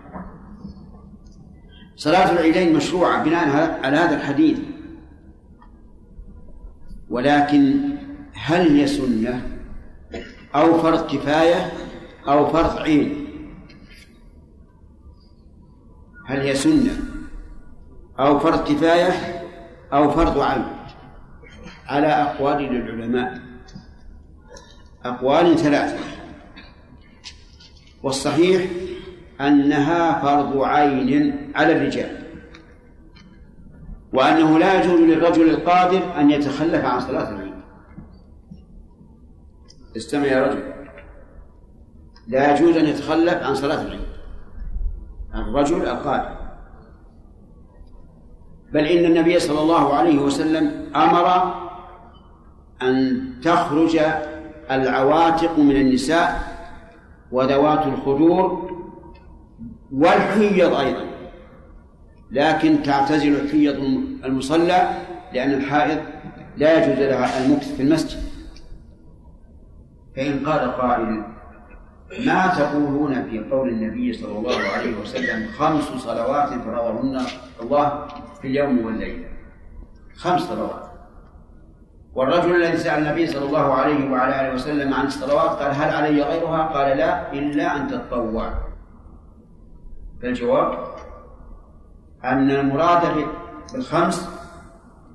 صلاة العيدين مشروعة بناء على هذا الحديث. ولكن هل هي سنة؟ أو فرض كفاية؟ أو فرض عين؟ هل هي سنة؟ أو فرض كفاية؟ أو فرض عين؟ على أقوال للعلماء أقوال ثلاثة. والصحيح أنها فرض عين على الرجال وأنه لا يجوز للرجل القادر أن يتخلف عن صلاة العيد. استمع يا رجل. لا يجوز أن يتخلف عن صلاة العيد الرجل القادر. بل إن النبي صلى الله عليه وسلم أمر أن تخرج العواتق من النساء وذوات الخدور والحيض أيضا. لكن تعتزل الحيض المصلى لأن الحائض لا يجوز لها المكث في المسجد. فإن قال قائل ما تقولون في قول النبي صلى الله عليه وسلم خمس صلوات فرضهن الله في اليوم والليلة خمس صلوات. والرجل الذي سأل النبي صلى الله عليه وعلى آله وسلم عن الصلوات قال هل علي غيرها؟ قال لا إلا أن تتطوع فالجواب أن المراد بالخمس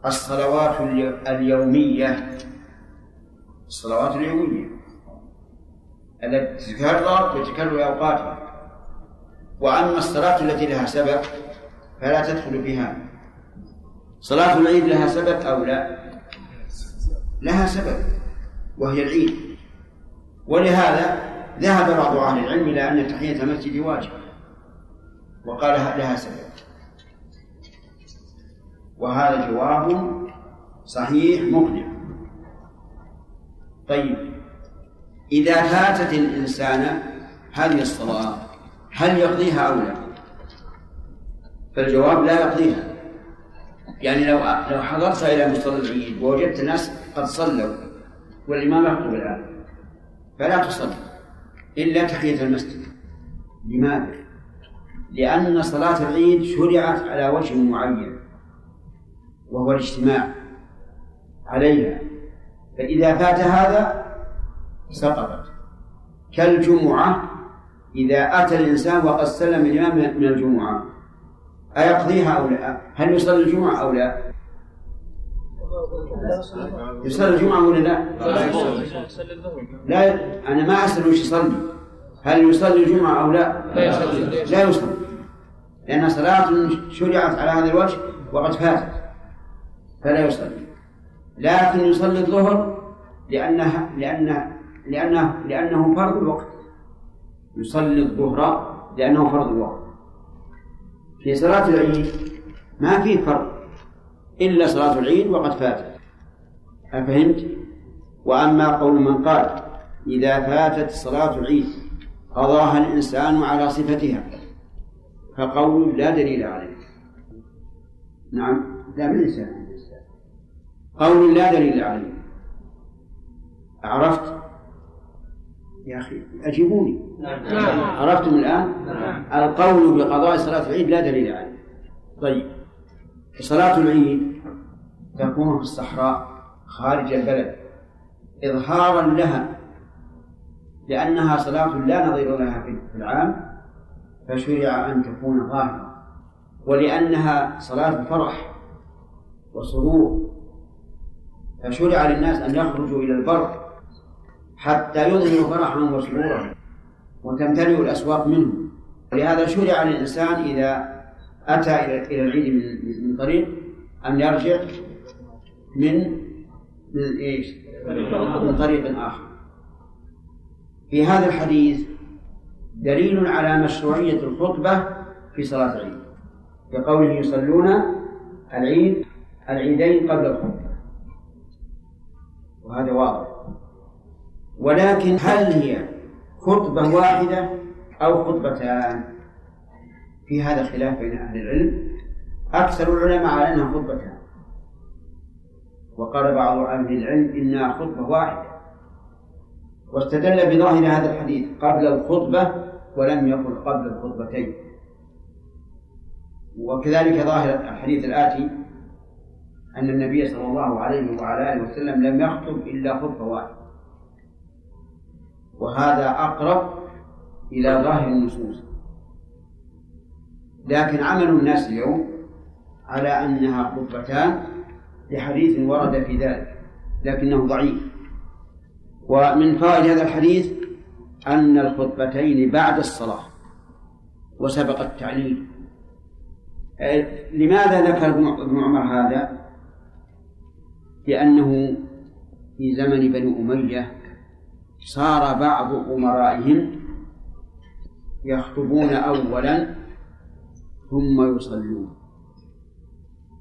الصلوات اليومية. الصلوات اليومية. التي تتكرر بتكرر أوقاتها وأما الصلاة التي لها سبب فلا تدخل فيها. صلاة العيد لها سبب أو لا؟ لها سبب وهي العيد. ولهذا ذهب بعض أهل العلم إلى أن تحية المسجد واجب. وقال لها سبب وهذا جواب صحيح مقنع طيب إذا فاتت الإنسان هذه الصلاة هل يقضيها أو لا؟ فالجواب لا يقضيها يعني لو لو حضرت إلى مصلى العيد ووجدت الناس قد صلوا والإمام يخطب الآن فلا تصلي إلا تحية المسجد لماذا؟ لأن صلاة العيد شرعت على وجه معين وهو الاجتماع عليها فإذا فات هذا سقطت كالجمعة إذا أتى الإنسان وقد سلم الإمام من الجمعة أيقضيها أو لا؟ هل يصلي الجمعة أو لا؟ يصلي الجمعة ولا لا؟ لا أنا ما أسأل وش يصلي هل يصلي الجمعة أو لا؟ لا يصلي لأن صلاة شرعت على هذا الوجه وقد فاتت فلا يصلي. لكن يصلي الظهر لأنها لأنه لأنه لأنه فرض الوقت. يصلي الظهر لأنه فرض الوقت. في صلاة العيد ما في فرق إلا صلاة العيد وقد فاتت. أفهمت؟ وأما قول من قال إذا فاتت صلاة العيد قضاها الإنسان على صفتها فقول لا دليل عليه. نعم. لا من الإنسان؟ قول لا دليل عليه. عرفت؟ يا أخي أجيبوني. نعم. عرفتم الآن؟ نعم. القول بقضاء صلاة العيد لا دليل عليه. طيب. صلاة العيد تكون في الصحراء خارج البلد. إظهارا لها لأنها صلاة لا نظير لها في العام. فشرع أن تكون ظاهرة. ولأنها صلاة فرح وسرور فشرع للناس أن يخرجوا إلى البر حتى يظهروا فرحهم وسرورهم وتمتلئ الأسواق منهم. ولهذا شرع للإنسان إذا أتى إلى العيد من طريق أن يرجع من من إيش؟ من طريق آخر. في هذا الحديث دليل على مشروعية الخطبة في صلاة العيد. بقوله يصلون العيد العيدين قبل الخطبة. وهذا واضح. ولكن هل هي خطبة واحدة أو خطبتان؟ في هذا خلاف بين أهل العلم. أكثر العلماء على أنها خطبتان. وقال بعض أهل العلم إنها خطبة واحدة. واستدل بظاهر هذا الحديث قبل الخطبة ولم يقل قبل الخطبتين. وكذلك ظاهر الحديث الآتي أن النبي صلى الله عليه وعلى آله وسلم لم يخطب إلا خطبة واحدة. وهذا أقرب إلى ظاهر النصوص. لكن عمل الناس اليوم على أنها خطبتان لحديث ورد في ذلك لكنه ضعيف. ومن فوائد هذا الحديث أن الخطبتين بعد الصلاة وسبق التعليل لماذا ذكر ابن عمر هذا؟ لأنه في زمن بني أمية صار بعض أمرائهم يخطبون أولا ثم يصلون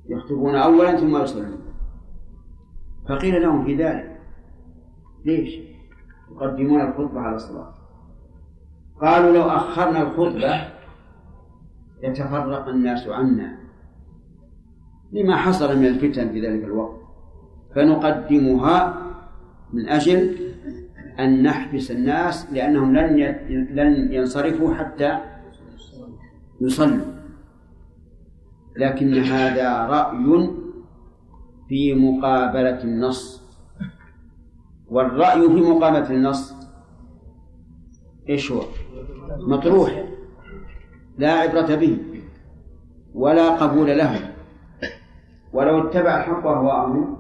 يخطبون أولا ثم يصلون فقيل لهم في ذلك ليش؟ يقدمون الخطبة على الصلاة. قالوا لو أخرنا الخطبة يتفرق الناس عنا لما حصل من الفتن في ذلك الوقت. فنقدمها من أجل أن نحبس الناس لأنهم لن لن ينصرفوا حتى يصلوا. لكن هذا رأي في مقابلة النص. والرأي في مقابلة النص. إيش هو؟ مطروح. لا عبرة به. ولا قبول له. ولو اتبع الحق أهواءهم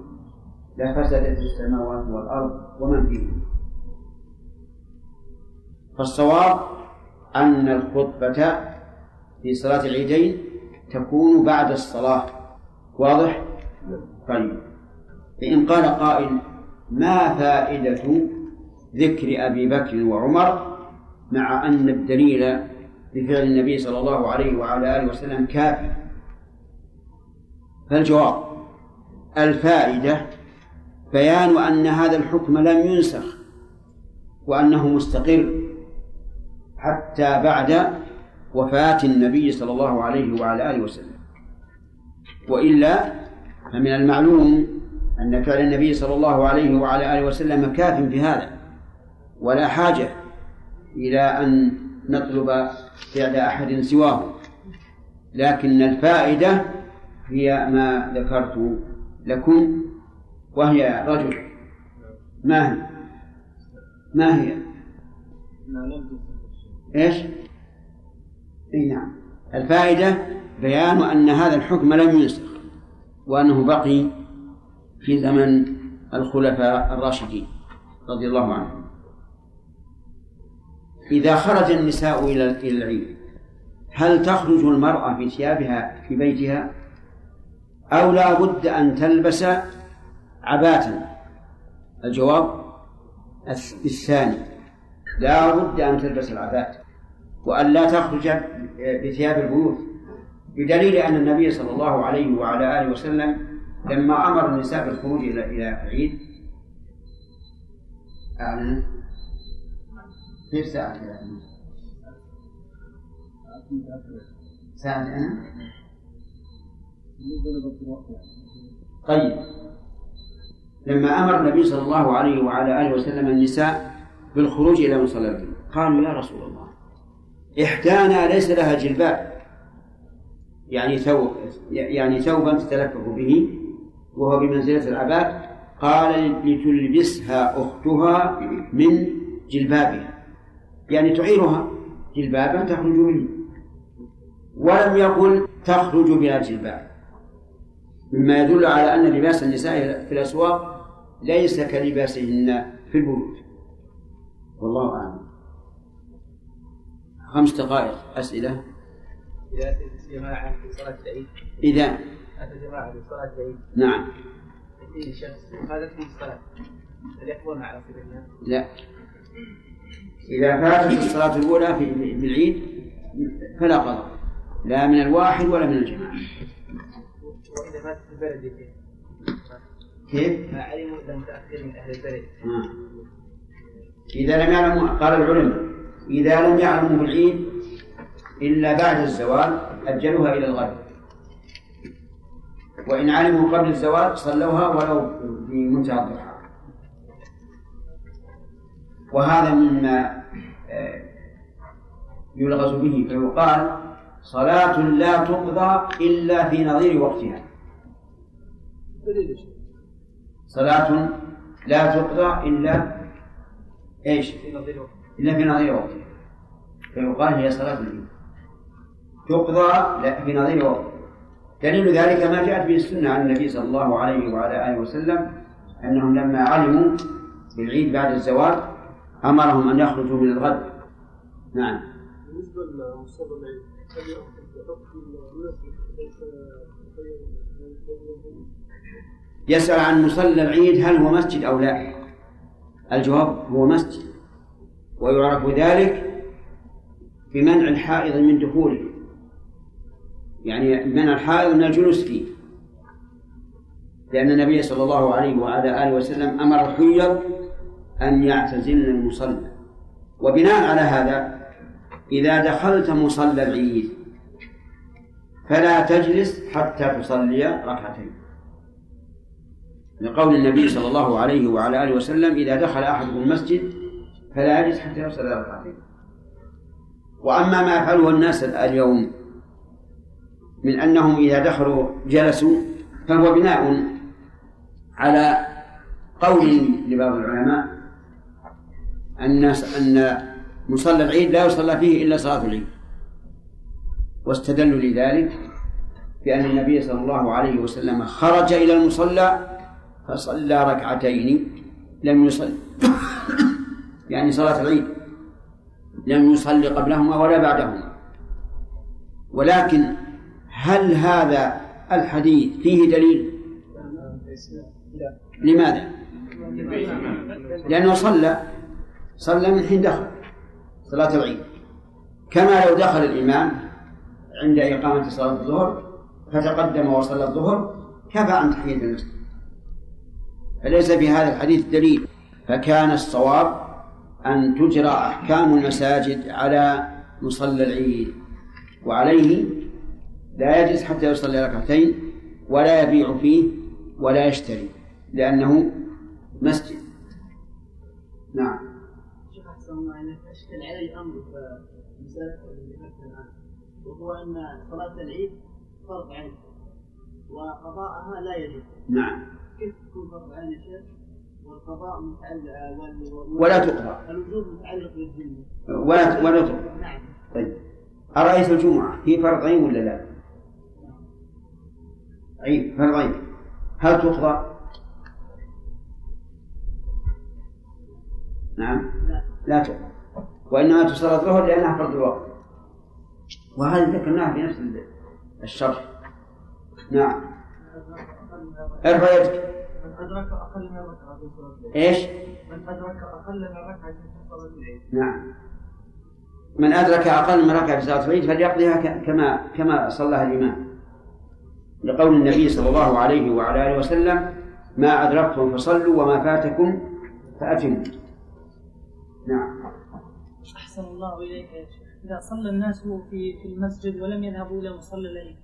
لفسدت السماوات والأرض ومن فيهن فالصواب أن الخطبة في صلاة العيدين تكون بعد الصلاة. واضح؟ طيب. فإن قال قائل ما فائدة ذكر أبي بكر وعمر مع أن الدليل بفعل النبي صلى الله عليه وعلى آله وسلم كافي؟ فالجواب الفائدة بيان أن هذا الحكم لم ينسخ وأنه مستقر حتى بعد وفاة النبي صلى الله عليه وعلى آله وسلم وإلا فمن المعلوم أن فعل النبي صلى الله عليه وعلى آله وسلم كاف في هذا ولا حاجة إلى أن نطلب فعل أحد سواه لكن الفائدة هي ما ذكرت لكم وهي رجل ما هي؟ ما هي؟ إيش؟ إي نعم الفائدة بيان أن هذا الحكم لم ينسخ وأنه بقي في زمن الخلفاء الراشدين رضي الله عنهم. إذا خرج النساء إلى العيد هل تخرج المرأة في ثيابها في بيتها؟ أو لا بد أن تلبس عباة الجواب الثاني لا بد أن تلبس العباة وأن لا تخرج بثياب البيوت بدليل أن النبي صلى الله عليه وعلى آله وسلم لما أمر النساء بالخروج إلى إلى العيد أعلن كيف ساعة ساعة أنا؟ طيب. لما أمر النبي صلى الله عليه وعلى آله وسلم النساء بالخروج إلى مصلى قالوا يا رسول الله إحدانا ليس لها جلباب. يعني ثوب يعني ثوبا تتلفف به. وهو بمنزلة العباء قال لتلبسها أختها من جلبابها. يعني تعيرها جلبابا تخرج منه. ولم يقل تخرج بلا جلباب مما يدل على أن لباس النساء في الأسواق ليس كلباسهن في البيوت. والله أعلم. خمس دقائق أسئلة. إذا في العيد أتى جماعة في العيد نعم. يأتيه شخص الصلاة. هل على لا. إذا فاتت الصلاة الأولى في في العيد فلا قضاء. لا من الواحد ولا من الجماعة. وإذا فاتت البلد كيف؟ ما علموا إلا متأخر من أهل البلد. آه. إذا لم يعلموا قال العلماء إذا لم يعلموا بالعيد إلا بعد الزوال أجلوها إلى الغد. وإن علموا قبل الزوال صلوها ولو في منتهى الضحى. وهذا مما آه، يلغز به فيقال صلاة لا تقضى إلا في نظير وقتها. صلاة لا تقضى إلا إيش؟ إلا في نظير وقتها. فيقال هي صلاة تقضى لا في نظير وقتها. دليل ذلك ما جاءت به السنة عن النبي صلى الله عليه وعلى آله وسلم أنهم لما علموا بالعيد بعد الزواج أمرهم أن يخرجوا من الغد. نعم. العيد يسأل عن مصلى العيد هل هو مسجد أو لا؟ الجواب هو مسجد. ويعرف ذلك بمنع الحائض من دخوله. يعني منع الحائض من الجلوس فيه. لأن النبي صلى الله عليه وعلى آله وسلم أمر الحيض أن يعتزلن المصلى. وبناء على هذا إذا دخلت مصلى العيد فلا تجلس حتى تصلي ركعتين. لقول النبي صلى الله عليه وعلى آله وسلم إذا دخل أحدكم المسجد فلا يجلس حتى يصلي ركعتين. وأما ما يفعله الناس اليوم من أنهم إذا دخلوا جلسوا فهو بناء على قول لبعض العلماء أن أن مصلى العيد لا يصلى فيه إلا صلاة العيد. واستدلوا لذلك بأن النبي صلى الله عليه وسلم خرج إلى المصلى فصلى ركعتين لم يصل يعني صلاة العيد لم يصلي قبلهما ولا بعدهما. ولكن هل هذا الحديث فيه دليل؟ لماذا؟ لأنه صلى صلى من حين دخل صلاة العيد. كما لو دخل الإمام عند إقامة صلاة الظهر فتقدم وصلى الظهر كفى عن تحية المسجد. فليس في هذا الحديث دليل. فكان الصواب أن تجرى أحكام المساجد على مصلى العيد. وعليه لا يجلس حتى يصلي ركعتين ولا يبيع فيه ولا يشتري لأنه مسجد. نعم. شيخ أحسن الله عليك اشكل علي أمر في اللي ذكرت الان وهو أن صلاة العيد فرض عين وقضاءها لا يجب نعم. كيف تكون فرض عين يا شيخ؟ والقضاء متعلق ولا تقضى. الوجوب متعلق بالذمه ولا ولا تقضى. نعم. طيب. أرأيت الجمعة هي فرض عين ولا لا؟ عيد فرض هل تقضى؟ نعم. لا تقضى. وإنما تصلى الظهر لأنها فرض الوقت. وهذه ذكرناها في نفس الشرح. نعم. ارفع يدك من أدرك أقل من ركعة في صلاة العيد. إيش؟ من أدرك أقل من ركعة في صلاة العيد. نعم. من أدرك أقل من ركعة في صلاة العيد فليقضيها كما كما صلاها الإمام. لقول النبي صلى الله عليه وعلى آله وسلم ما أدركتم فصلوا وما فاتكم فأتموا. نعم. أحسن الله إليك يا شيخ. إذا صلى الناس في في المسجد ولم يذهبوا إلى مصلى العيد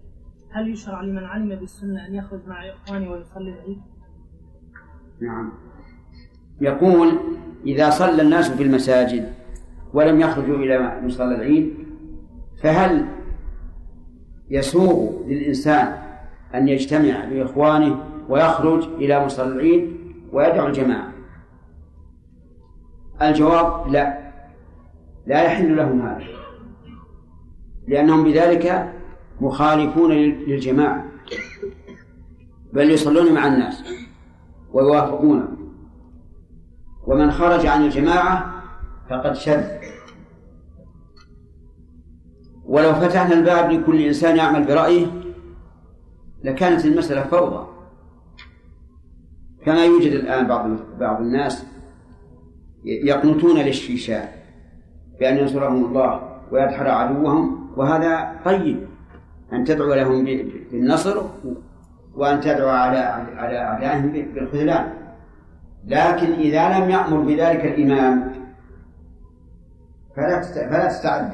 هل يشرع لمن علم بالسنة أن يخرج مع إخوانه ويصلي العيد؟ نعم. يقول إذا صلى الناس في المساجد ولم يخرجوا إلى مصلى العيد فهل يسوغ للإنسان أن يجتمع بإخوانه ويخرج إلى العيد ويدعو الجماعة. الجواب لا. لا يحل لهم هذا. لأنهم بذلك مخالفون للجماعة. بل يصلون مع الناس ويوافقونه ومن خرج عن الجماعة فقد شذ. ولو فتحنا الباب لكل إنسان يعمل برأيه لكانت المسألة فوضى. كما يوجد الآن بعض بعض الناس يقنطون للشيشاء بأن ينصرهم الله ويدحر عدوهم وهذا طيب أن تدعو لهم بالنصر وأن تدعو على على أعدائهم بالخذلان. لكن إذا لم يأمر بذلك الإمام فلا فلا تستعد.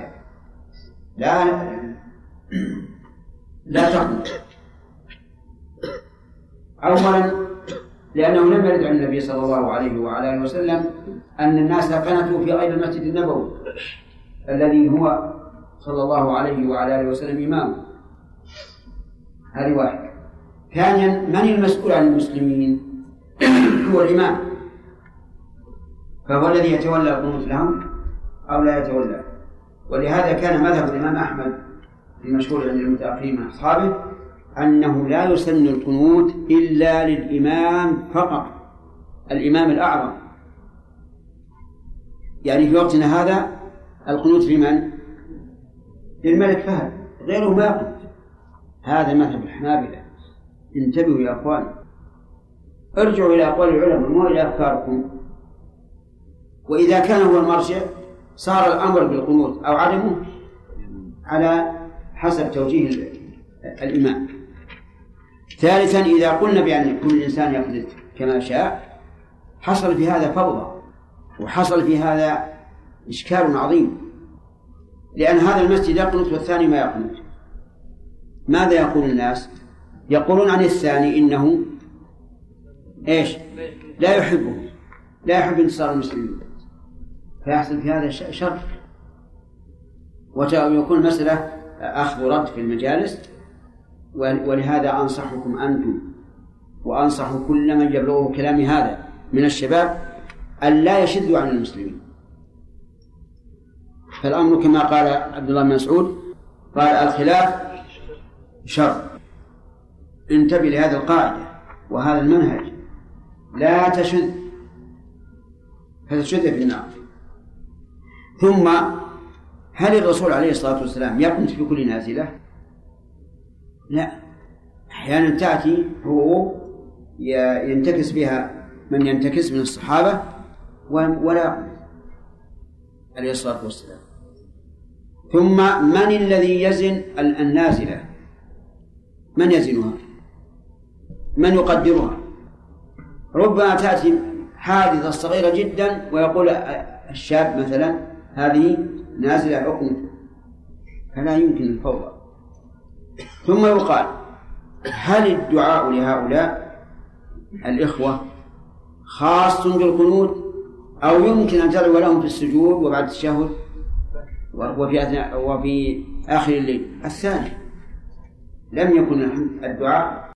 لا لا تقنط. أولا لأنه لم يرد عن النبي صلى الله عليه وعلى آله وسلم أن الناس قنتوا في غير المسجد النبوي الذي هو صلى الله عليه وعلى آله وسلم إمامه هذه واحدة. ثانيا من المسؤول عن المسلمين؟ هو الإمام. فهو الذي يتولى القنوت لهم أو لا يتولى؟ ولهذا كان مذهب الإمام أحمد المشهور عند المتأخرين من أصحابه أنه لا يسن القنوت إلا للإمام فقط الإمام الأعظم. يعني في وقتنا هذا القنوت لمن؟ للملك فهد غيره ما يقنط هذا مذهب الحنابلة. انتبهوا يا أخوان. ارجعوا إلى أقوال العلماء مو إلى أفكاركم. وإذا كان هو المرجع صار الأمر بالقنوت أو عدمه على حسب توجيه الإمام. ثالثا إذا قلنا بأن كل إنسان يقنط كما شاء حصل في هذا فوضى وحصل في هذا إشكال عظيم. لأن هذا المسجد يقنط والثاني ما يقنط ماذا يقول الناس؟ يقولون عن الثاني إنه إيش؟ لا يحبه. لا يحب انتصار المسلمين. فيحصل في هذا شر. ويكون المسألة أخذ ورد في المجالس. ولهذا أنصحكم أنتم وأنصح كل من يبلغه كلامي هذا من الشباب أن لا يشدوا عن المسلمين. فالأمر كما قال عبد الله بن مسعود قال الخلاف شر. انتبه لهذه القاعدة وهذا المنهج. لا تشذ فتشذ في النار. ثم هل الرسول عليه الصلاة والسلام يقنت في كل نازلة؟ لا. أحيانا تأتي هو ينتكس بها من ينتكس من الصحابة ولا عليه الصلاة والسلام. ثم من الذي يزن النازلة؟ من يزنها؟ من يقدرها؟ ربما تأتي حادثة صغيرة جدا ويقول الشاب مثلا هذه نازلة حكم. فلا يمكن الفوضى. ثم يقال هل الدعاء لهؤلاء الإخوة خاص بالقنوت؟ أو يمكن أن تدعو لهم في السجود وبعد التشهد وفي أثناء وفي آخر الليل؟ الثاني لم يكن الدعاء